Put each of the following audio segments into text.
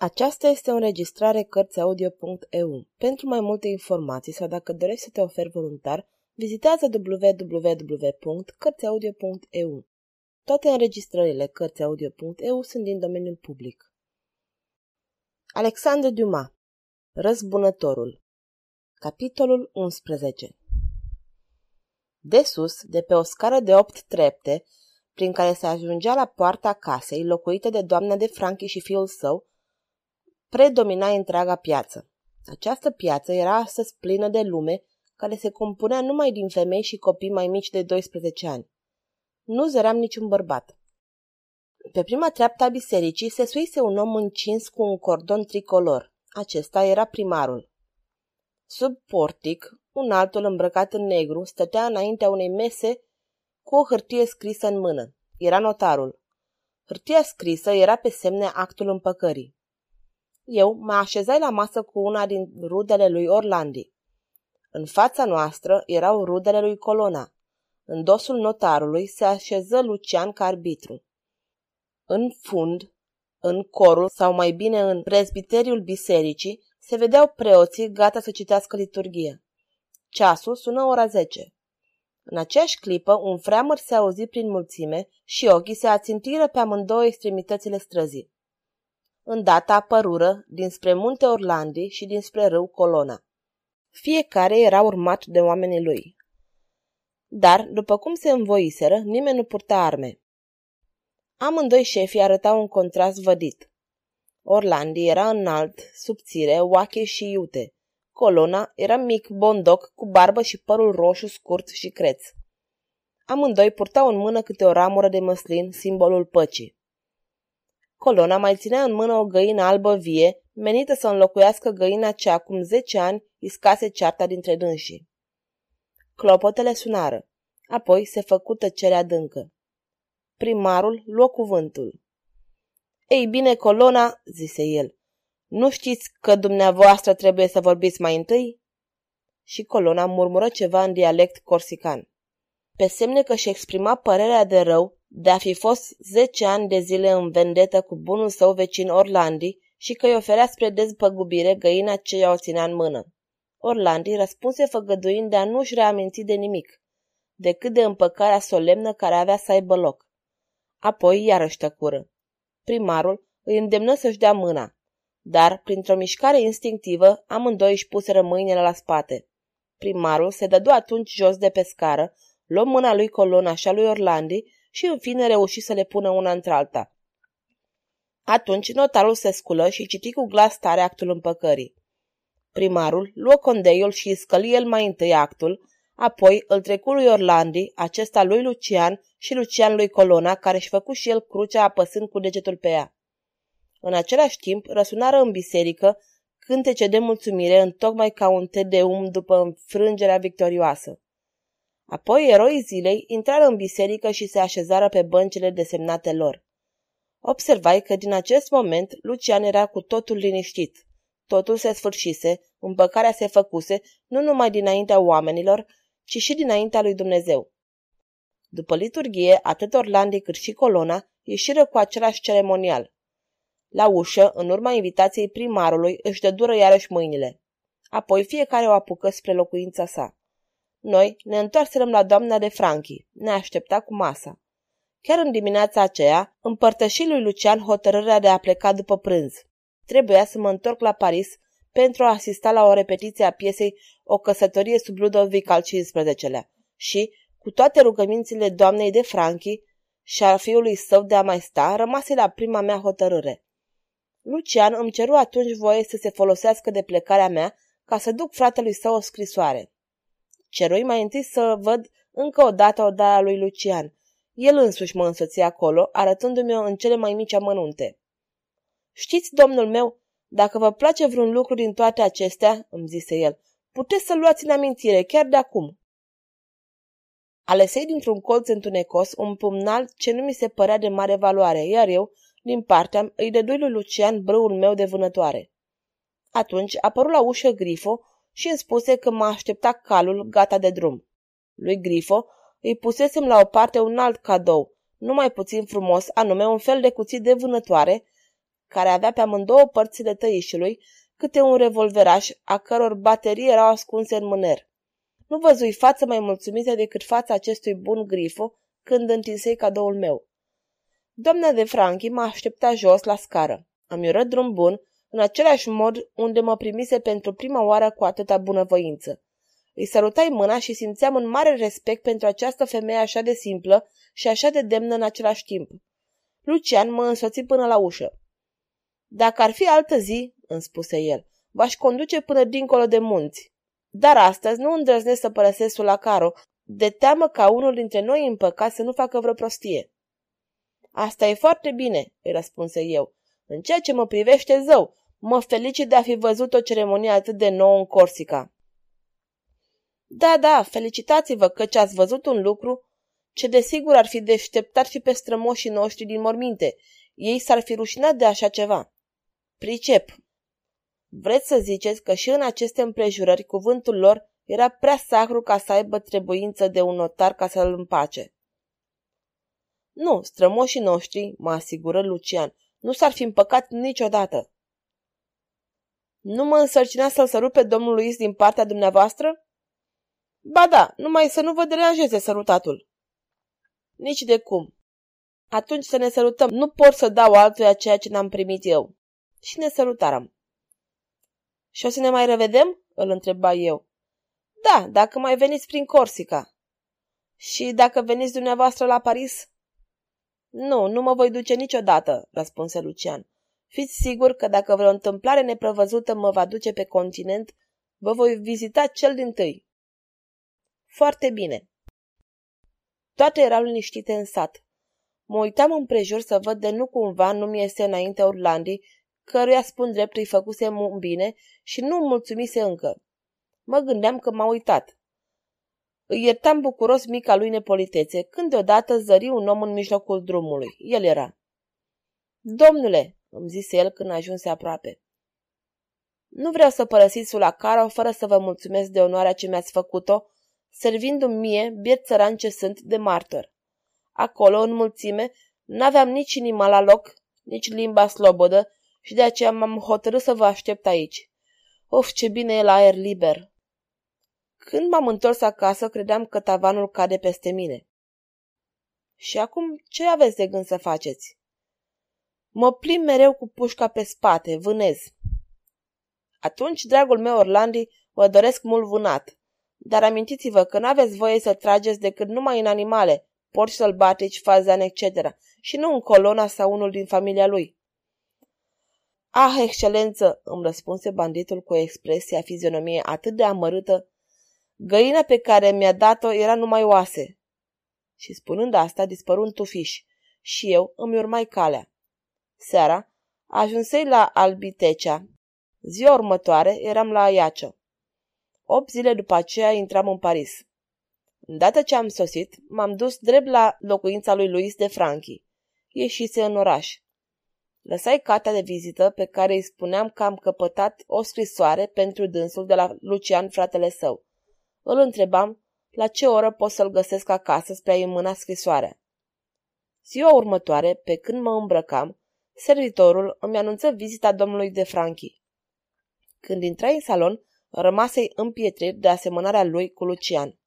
Aceasta este o înregistrare Cărțiaudio.eu. Pentru mai multe informații sau dacă dorești să te oferi voluntar, vizitează www.cărțiaudio.eu. Toate înregistrările Cărțiaudio.eu sunt din domeniul public. Alexandru Dumas Răzbunătorul Capitolul 11 De sus, de pe o scară de opt trepte, prin care se ajungea la poarta casei, locuită de doamna de Franchi și fiul său, predomina întreaga piață. Această piață era astăzi plină de lume, care se compunea numai din femei și copii mai mici de 12 ani. Nu zăream niciun bărbat. Pe prima treaptă a bisericii se suise un om încins cu un cordon tricolor. Acesta era primarul. Sub portic, un altul îmbrăcat în negru stătea înaintea unei mese cu o hârtie scrisă în mână. Era notarul. Hârtia scrisă era pe semne actul împăcării. Eu mă așezai la masă cu una din rudele lui Orlandi. În fața noastră erau rudele lui Colona. În dosul notarului se așeză Lucian ca arbitru. În fund, în corul, sau mai bine în prezbiteriul bisericii, se vedeau preoții gata să citească liturghie. Ceasul sună ora zece. În aceeași clipă, un freamăr se auzi prin mulțime și ochii se ațintiră pe amândouă extremitățile străzii. Îndată apărură dinspre munte Orlandi și dinspre râu Colona. Fiecare era urmat de oamenii lui. Dar, după cum se învoiseră, nimeni nu purta arme. Amândoi șefii arătau un contrast vădit. Orlandi era înalt, subțire, oache și iute. Colona era mic, bondoc, cu barbă și părul roșu scurt și creț. Amândoi purtau în mână câte o ramură de măslin, simbolul păcii. Colona mai ținea în mână o găină albă vie, menită să înlocuiască găina ce acum zece ani iscase cearta dintre dânsii. Clopotele sunară. Apoi se făcu tăcere adâncă. Primarul luă cuvântul. Ei bine, Colona, zise el, nu știți că dumneavoastră trebuie să vorbiți mai întâi? Și Colona murmură ceva în dialect corsican. Pe semne că și exprima părerea de rău, de a fi fost zece ani de zile în vendetă cu bunul său vecin Orlandi și că îi oferea spre dezpăgubire găina ce i-o ținea în mână. Orlandi răspunse făgăduind de a nu-și reaminti de nimic, decât de împăcarea solemnă care avea să aibă loc. Apoi iarăși tăcură. Primarul îi îndemnă să-și dea mâna, dar, printr-o mișcare instinctivă, amândoi își puseră mâinile la spate. Primarul se dădu atunci jos de pe scară, luă mâna lui Colona și a lui Orlandi și în fine reuși să le pună una între alta. Atunci notarul se sculă și citi cu glas tare actul împăcării. Primarul luă condeiul și scăli el mai întâi actul, apoi îl trecu lui Orlandi, acesta lui Lucian și Lucian lui Colona, care își făcu și el crucea apăsând cu degetul pe ea. În același timp, răsunară în biserică cântece de mulțumire în tocmai ca un tedeum după înfrângerea victorioasă. Apoi eroii zilei intrară în biserică și se așezară pe băncile desemnate lor. Observai că din acest moment Lucian era cu totul liniștit. Totul se sfârșise, împăcarea se făcuse, nu numai dinaintea oamenilor, ci și dinaintea lui Dumnezeu. După liturghie, atât Orlandi cât și Colona ieșiră cu același ceremonial. La ușă, în urma invitației primarului, își dădură iarăși mâinile. Apoi fiecare o apucă spre locuința sa. Noi ne întoarserăm la doamna de Franchi, ne aștepta cu masa. Chiar în dimineața aceea, împărtăși lui Lucian hotărârea de a pleca după prânz. Trebuia să mă întorc la Paris pentru a asista la o repetiție a piesei O căsătorie sub Ludovic al XV-lea și, cu toate rugămințile doamnei de Franchi și a fiului său de a mai sta, rămase la prima mea hotărâre. Lucian îmi ceru atunci voie să se folosească de plecarea mea ca să duc fratelui său o scrisoare. Cerui mai întâi să văd încă o dată odaia lui Lucian. El însuși mă însoția acolo, arătându-mi în cele mai mici amănunte. Știți, domnul meu, dacă vă place vreun lucru din toate acestea, îmi zise el, puteți să luați în amintire, chiar de acum. Alesei dintr-un colț întunecos un pumnal ce nu mi se părea de mare valoare, iar eu, din partea, îi dădui lui Lucian brâul meu de vânătoare. Atunci apărut la ușă Grifo și îmi spuse că mă aștepta calul gata de drum. Lui Grifo îi pusesem la o parte un alt cadou, numai puțin frumos, anume un fel de cuțit de vânătoare, care avea pe amândouă părțile tăișului câte un revolveraș, a căror baterii erau ascunse în mâner. Nu văzui față mai mulțumită decât fața acestui bun grifo când întinsei cadoul meu. Doamna de Franchi mă aștepta jos la scară. Am urât drum bun, în același mod unde mă primise pentru prima oară cu atâta bunăvoință. Îi sărutai mâna și simțeam un mare respect pentru această femeie așa de simplă și așa de demnă în același timp. Lucian mă însoți până la ușă. Dacă ar fi altă zi, îmi spuse el, v-aș conduce până dincolo de munți. Dar astăzi nu îndrăznesc să părăsesc la caro, de teamă ca unul dintre noi în păcat să nu facă vreo prostie. Asta e foarte bine, îi răspunse eu. În ceea ce mă privește zău, mă felicit de a fi văzut o ceremonie atât de nouă în Corsica. Da, da, felicitați-vă căci ați văzut un lucru ce desigur ar fi deșteptat și pe strămoșii noștri din morminte. Ei s-ar fi rușinat de așa ceva. Pricep. Vreți să ziceți că și în aceste împrejurări cuvântul lor era prea sacru ca să aibă trebuință de un notar ca să-l împace. Nu, strămoșii noștri, mă asigură Lucian, nu s-ar fi împăcat niciodată. Nu mă însărcina să-l sărut pe domnul Luis din partea dumneavoastră? Ba da, numai să nu vă deranjeze sărutatul. Nici de cum. Atunci să ne sărutăm. Nu pot să dau altuia ceea ce n-am primit eu. Și ne sărutarăm. Și o să ne mai revedem? Îl întreba eu. Da, dacă mai veniți prin Corsica. Și dacă veniți dumneavoastră la Paris? Nu, nu mă voi duce niciodată, răspunse Lucian. Fiți sigur că dacă vreo întâmplare neprevăzută mă va duce pe continent, vă voi vizita cel din tâi. Foarte bine. Toate erau liniștite în sat. Mă uitam împrejur să văd de nu cumva nu mi este înainte Orlandi, căruia spun drept îi făcuse un bine și nu mulțumise încă. Mă gândeam că m-a uitat. Îi iertam bucuros mica lui nepolitețe, când deodată zări un om în mijlocul drumului. El era. Domnule, îmi zise el când ajunse aproape. Nu vreau să părăsiți la Caro fără să vă mulțumesc de onoarea ce mi-ați făcut-o, servindu-mi mie, biet țăran ce sunt, de martor. Acolo, în mulțime, n-aveam nici inima la loc, nici limba slobodă și de aceea m-am hotărât să vă aștept aici. Of, ce bine e la aer liber! Când m-am întors acasă, credeam că tavanul cade peste mine. Și acum ce aveți de gând să faceți? Mă plim mereu cu pușca pe spate, vânez. Atunci, dragul meu Orlandi, vă doresc mult vânat. Dar amintiți-vă că n-aveți voie să trageți decât numai în animale, porci sălbatici, fazane, etc. și nu în colona sau unul din familia lui. Ah, excelență, îmi răspunse banditul cu o expresie a fizionomiei atât de amărâtă Găina pe care mi-a dat-o era numai oase. Și spunând asta, dispăru un tufiș și eu îmi urmai calea. Seara ajunsei la Albitecea. Ziua următoare eram la Aiacio. Opt zile după aceea intram în Paris. Îndată ce am sosit, m-am dus drept la locuința lui Luis de Franchi. Ieșise în oraș. Lăsai cartea de vizită pe care îi spuneam că am căpătat o scrisoare pentru dânsul de la Lucian, fratele său. Îl întrebam la ce oră pot să-l găsesc acasă spre a-i mâna scrisoarea. Ziua următoare, pe când mă îmbrăcam, servitorul îmi anunță vizita domnului de Franchi. Când intrai în salon, rămasei împietrit de asemănarea lui cu Lucian.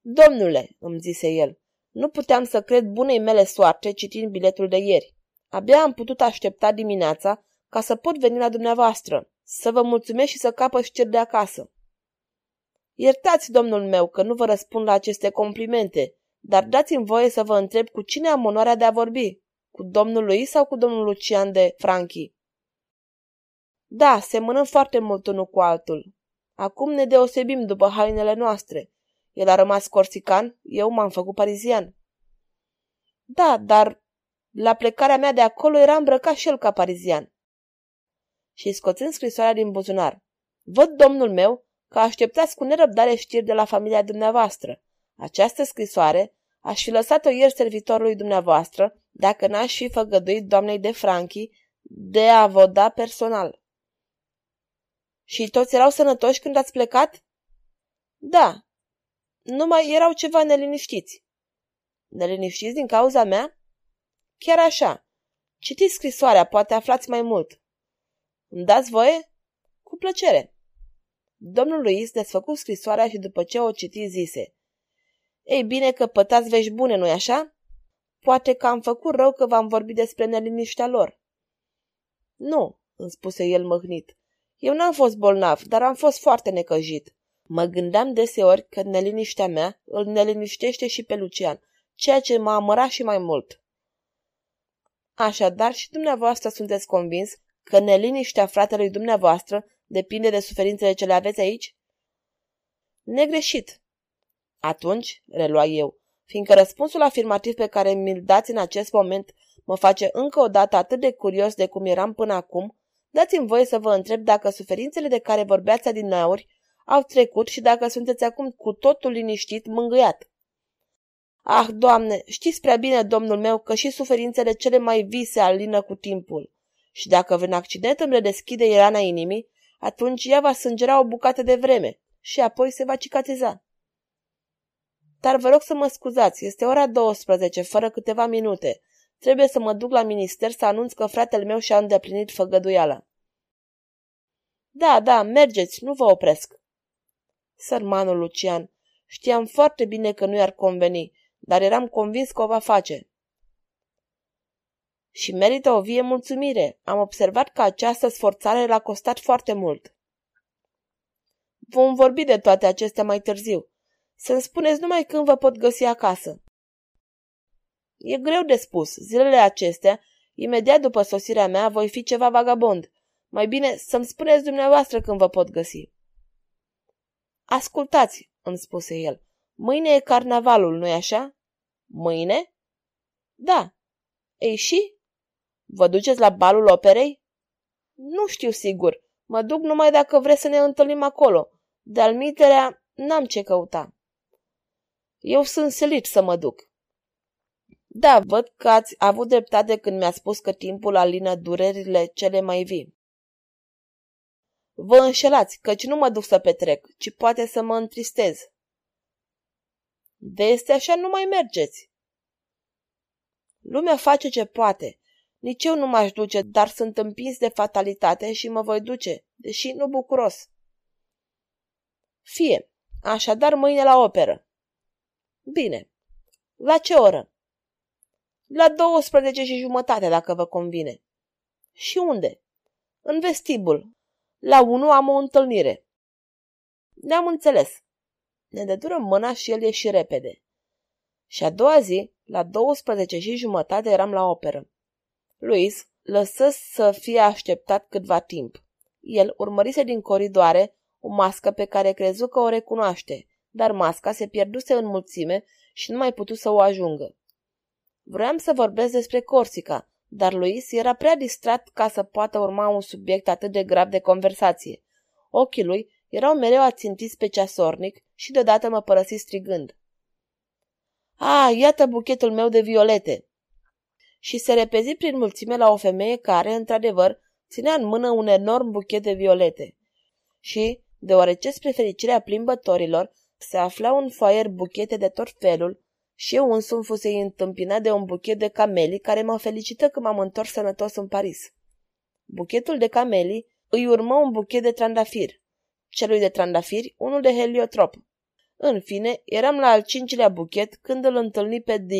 Domnule, îmi zise el, nu puteam să cred bunei mele soarte citind biletul de ieri. Abia am putut aștepta dimineața ca să pot veni la dumneavoastră, să vă mulțumesc și să capăt știri de acasă. Iertați, domnul meu, că nu vă răspund la aceste complimente, dar dați-mi voie să vă întreb cu cine am onoarea de a vorbi. Cu domnul lui sau cu domnul Lucian de Franchi? Da, semănăm foarte mult unul cu altul. Acum ne deosebim după hainele noastre. El a rămas corsican, eu m-am făcut parizian. Da, dar la plecarea mea de acolo era îmbrăcat și el ca parizian. Și scoțând scrisoarea din buzunar. Văd, domnul meu, că așteptați cu nerăbdare știri de la familia dumneavoastră. Această scrisoare aș fi lăsat-o ieri servitorului dumneavoastră dacă n-aș fi făgăduit doamnei de Franchi de a vă da personal. Și toți erau sănătoși când ați plecat? Da. Numai erau ceva neliniștiți. Neliniștiți din cauza mea? Chiar așa. Citiți scrisoarea, poate aflați mai mult. Îmi dați voie? Cu plăcere. Domnul Luis desfăcu scrisoarea și după ce o citi zise. Ei bine că pătați vești bune, nu-i așa? Poate că am făcut rău că v-am vorbit despre neliniștea lor. Nu, îmi spuse el măhnit. Eu n-am fost bolnav, dar am fost foarte necăjit. Mă gândeam deseori că neliniștea mea îl neliniștește și pe Lucian, ceea ce m-a amărat și mai mult. Așadar, și dumneavoastră sunteți convins că neliniștea fratelui dumneavoastră depinde de suferințele ce le aveți aici? Negreșit. Atunci, relua eu, fiindcă răspunsul afirmativ pe care mi-l dați în acest moment mă face încă o dată atât de curios de cum eram până acum, dați-mi voie să vă întreb dacă suferințele de care vorbeați adineauri au trecut și dacă sunteți acum cu totul liniștit, mângâiat. Ah, Doamne, știți prea bine, domnul meu, că și suferințele cele mai vii se alină cu timpul. Și dacă vreun accident îmi redeschide irana inimii, atunci ea va sângera o bucată de vreme și apoi se va cicatriza. Dar vă rog să mă scuzați, este ora 12, fără câteva minute. Trebuie să mă duc la minister să anunț că fratele meu și-a îndeplinit făgăduiala. Da, da, mergeți, nu vă opresc. Sărmanul Lucian, știam foarte bine că nu i-ar conveni, dar eram convins că o va face. Și merită o vie mulțumire. Am observat că această sforțare l-a costat foarte mult. Vom vorbi de toate acestea mai târziu. Să-mi spuneți numai când vă pot găsi acasă. E greu de spus. Zilele acestea, imediat după sosirea mea, voi fi ceva vagabond. Mai bine să-mi spuneți dumneavoastră când vă pot găsi. Ascultați, îmi spuse el. Mâine e carnavalul, nu-i așa? Mâine? Da. Ei și? Vă duceți la balul operei? Nu știu sigur. Mă duc numai dacă vreți să ne întâlnim acolo. De-al n-am ce căuta. Eu sunt silit să mă duc. Da, văd că ați avut dreptate când mi-a spus că timpul alină durerile cele mai vii. Vă înșelați, căci nu mă duc să petrec, ci poate să mă întristez. De este așa, nu mai mergeți. Lumea face ce poate. Nici eu nu m-aș duce, dar sunt împins de fatalitate și mă voi duce, deși nu bucuros. Fie, așadar mâine la operă. Bine. La ce oră? La 12 și jumătate, dacă vă convine. Și unde? În vestibul. La unu am o întâlnire. Ne-am înțeles. Ne dedură mâna și el ieși repede. Și a doua zi, la 12 și jumătate, eram la operă. Luis lăsă să fie așteptat câtva timp. El urmărise din coridoare o mască pe care crezu că o recunoaște, dar masca se pierduse în mulțime și nu mai putu să o ajungă. Vroiam să vorbesc despre Corsica, dar Luis era prea distrat ca să poată urma un subiect atât de grav de conversație. Ochii lui erau mereu ațintiți pe ceasornic și deodată mă părăsi strigând. A, iată buchetul meu de violete! Și se repezi prin mulțime la o femeie care, într-adevăr, ținea în mână un enorm buchet de violete. Și, deoarece spre fericirea plimbătorilor se afla un foaier buchete de tot felul, și eu însumi fusei întâmpinat de un buchet de cameli care mă felicită că m-am întors sănătos în Paris. Buchetul de cameli îi urmă un buchet de trandafiri, celui de trandafiri unul de heliotrop. În fine, eram la al cincilea buchet când îl întâlni pe D.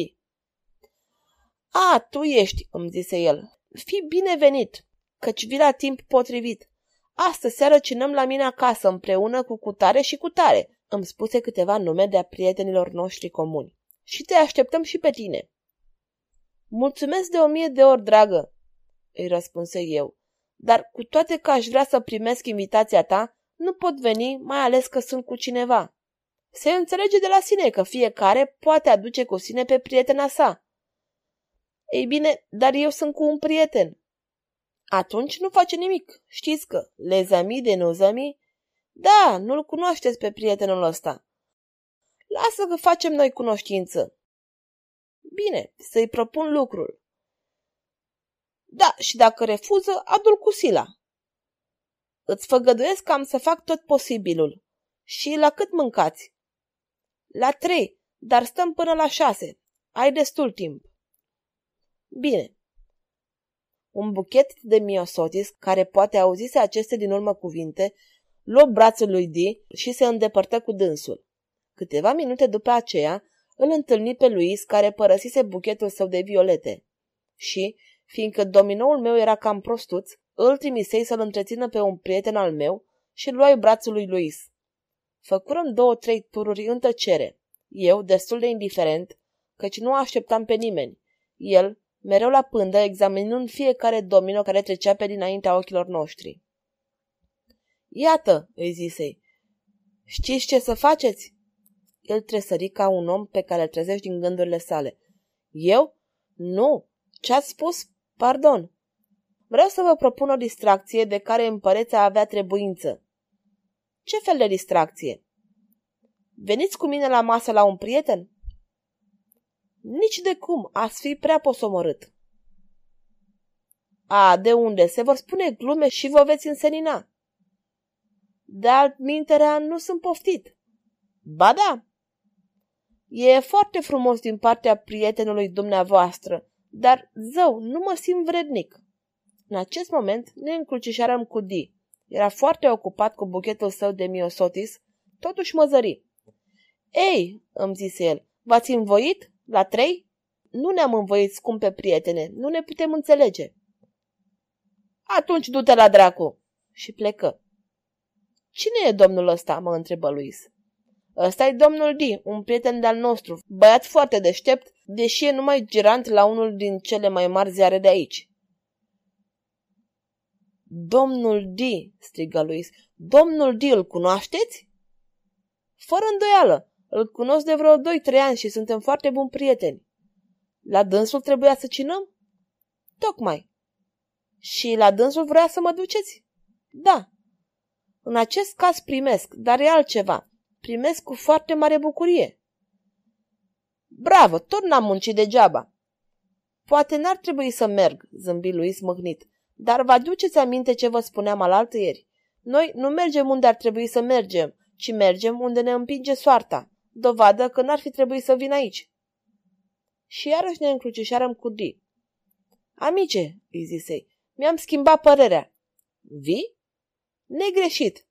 A, tu ești, îmi zise el. Fii binevenit, căci vii la timp potrivit. Astă seară cinăm la mine acasă împreună cu cutare și cutare, îmi spuse câteva nume de-a prietenilor noștri comuni. Și te așteptăm și pe tine. Mulțumesc de o mie de ori, dragă, îi răspunse eu, dar cu toate că aș vrea să primesc invitația ta, nu pot veni, mai ales că sunt cu cineva. Se înțelege de la sine că fiecare poate aduce cu sine pe prietena sa. Ei bine, dar eu sunt cu un prieten. Atunci nu face nimic. Știți că les amis de nos amis? Da, nu-l cunoașteți pe prietenul ăsta. Lasă că facem noi cunoștință. Bine, să-i propun lucrul. Da, și dacă refuză, adul cu sila. Îți făgăduiesc că am să fac tot posibilul. Și la cât mâncați? La trei, dar stăm până la șase. Ai destul timp. Bine. un buchet de miosotis, care poate auzise aceste din urmă cuvinte, luă brațul lui Di și se îndepărtă cu dânsul. Câteva minute după aceea, îl întâlni pe Luis, care părăsise buchetul său de violete. Și, fiindcă dominoul meu era cam prostuț, îl trimisei să-l întrețină pe un prieten al meu și luai brațul lui Luis. Făcurăm două-trei tururi în tăcere. Eu, destul de indiferent, căci nu așteptam pe nimeni. El, mereu la pândă, examinând fiecare domino care trecea pe dinaintea ochilor noștri. Iată, îi zisei, știți ce să faceți? El tresări ca un om pe care îl trezești din gândurile sale. Eu? Nu. Ce-ați spus? Pardon. Vreau să vă propun o distracție de care împăreța avea trebuință. Ce fel de distracție? Veniți cu mine la masă la un prieten? Nici de cum, ați fi prea posomorât. A, de unde? Se vor spune glume și vă veți însenina. De altminterea nu sunt poftit. Ba da. E foarte frumos din partea prietenului dumneavoastră, dar, zău, nu mă simt vrednic. În acest moment ne încrucișarăm cu Di. Era foarte ocupat cu buchetul său de miosotis, totuși mă zări. Ei, îmi zise el, v-ați învoit? La trei? Nu ne-am învoit, scumpe prietene, nu ne putem înțelege. Atunci du-te la dracu! Și plecă. Cine e domnul ăsta? mă întrebă Luis. Ăsta e domnul D, un prieten de-al nostru, băiat foarte deștept, deși e numai girant la unul din cele mai mari ziare de aici. Domnul D, strigă Luis. Domnul D, îl cunoașteți? Fără îndoială. Îl cunosc de vreo 2-3 ani și suntem foarte buni prieteni. La dânsul trebuia să cinăm? Tocmai. Și la dânsul vrea să mă duceți? Da. În acest caz primesc, dar e altceva. Primesc cu foarte mare bucurie. Bravo, tot n-am muncit degeaba. Poate n-ar trebui să merg, zâmbi lui smâhnit. Dar vă aduceți aminte ce vă spuneam alaltă ieri? Noi nu mergem unde ar trebui să mergem, ci mergem unde ne împinge soarta. Dovadă că n-ar fi trebuit să vin aici. Și iarăși ne încrucișarăm cu Di. Amice, îi zisei, mi-am schimbat părerea. Vii? Negreșit.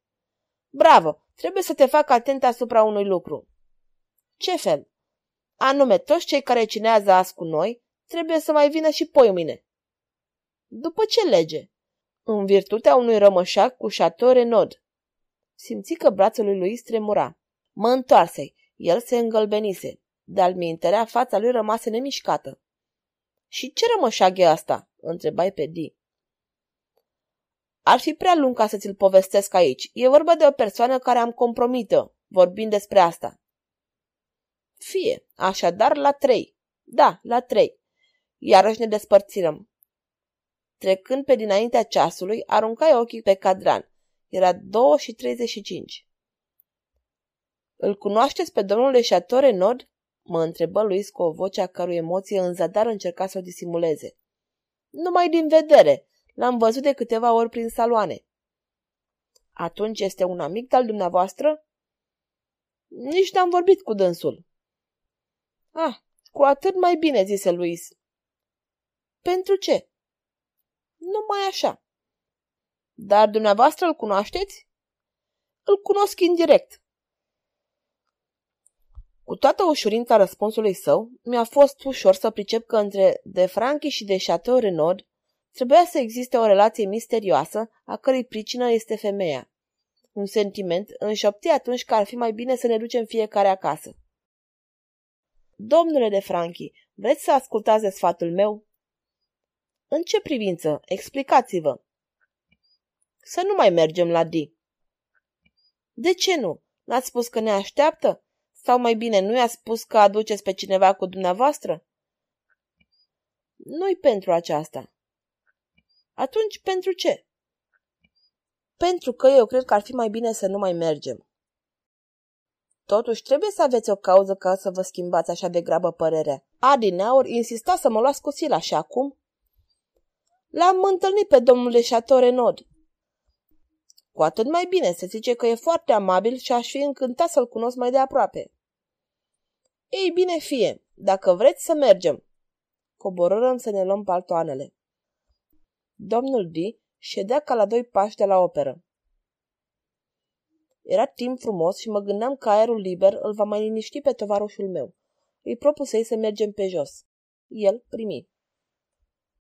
Bravo, trebuie să te fac atent asupra unui lucru. Ce fel? Anume, toți cei care cinează azi cu noi trebuie să mai vină și poi mine. După ce lege? În virtutea unui rămășac cu șator Renaud. Simți că brațul lui lui tremura. Mă întoarsei. El se îngălbenise. De-al minterea, fața lui rămase nemișcată. Și ce rămășag e asta?" întrebai pe Di. Ar fi prea lung ca să ți-l povestesc aici. E vorba de o persoană care am compromită, vorbind despre asta. Fie, așadar la trei. Da, la trei. Iarăși ne despărțirăm. Trecând pe dinaintea ceasului, aruncai ochii pe cadran. Era două și treizeci și cinci. Îl cunoașteți pe domnul Leșatore Nod? mă întrebă Luis cu o voce a cărui emoție în zadar încerca să o disimuleze. Numai din vedere. L-am văzut de câteva ori prin saloane. Atunci este un amic al dumneavoastră? Nici n-am vorbit cu dânsul. Ah, cu atât mai bine, zise Luis. Pentru ce? Numai așa. Dar dumneavoastră îl cunoașteți? Îl cunosc indirect. Cu toată ușurința răspunsului său, mi-a fost ușor să pricep că între de Franchi și de Chateau Renaud trebuia să existe o relație misterioasă, a cărei pricină este femeia. Un sentiment înșopti atunci că ar fi mai bine să ne ducem fiecare acasă. Domnule de Franchi, vreți să ascultați de sfatul meu? În ce privință? Explicați-vă. Să nu mai mergem la D. De ce nu? N-ați spus că ne așteaptă? Sau mai bine, nu i-a spus că aduceți pe cineva cu dumneavoastră? Nu-i pentru aceasta. Atunci pentru ce? Pentru că eu cred că ar fi mai bine să nu mai mergem. Totuși trebuie să aveți o cauză ca să vă schimbați așa de grabă părerea. Adineaur insista să mă luați cu sila și acum L-am întâlnit pe domnul Chateau Renaud. Cu atât mai bine, se zice că e foarte amabil și aș fi încântat să-l cunosc mai de aproape. Ei bine fie, dacă vreți să mergem. Coborărăm să ne luăm paltoanele. Domnul D ședea ca la doi pași de la operă. Era timp frumos și mă gândeam că aerul liber îl va mai liniști pe tovaroșul meu. Îi propusei să mergem pe jos. El primi.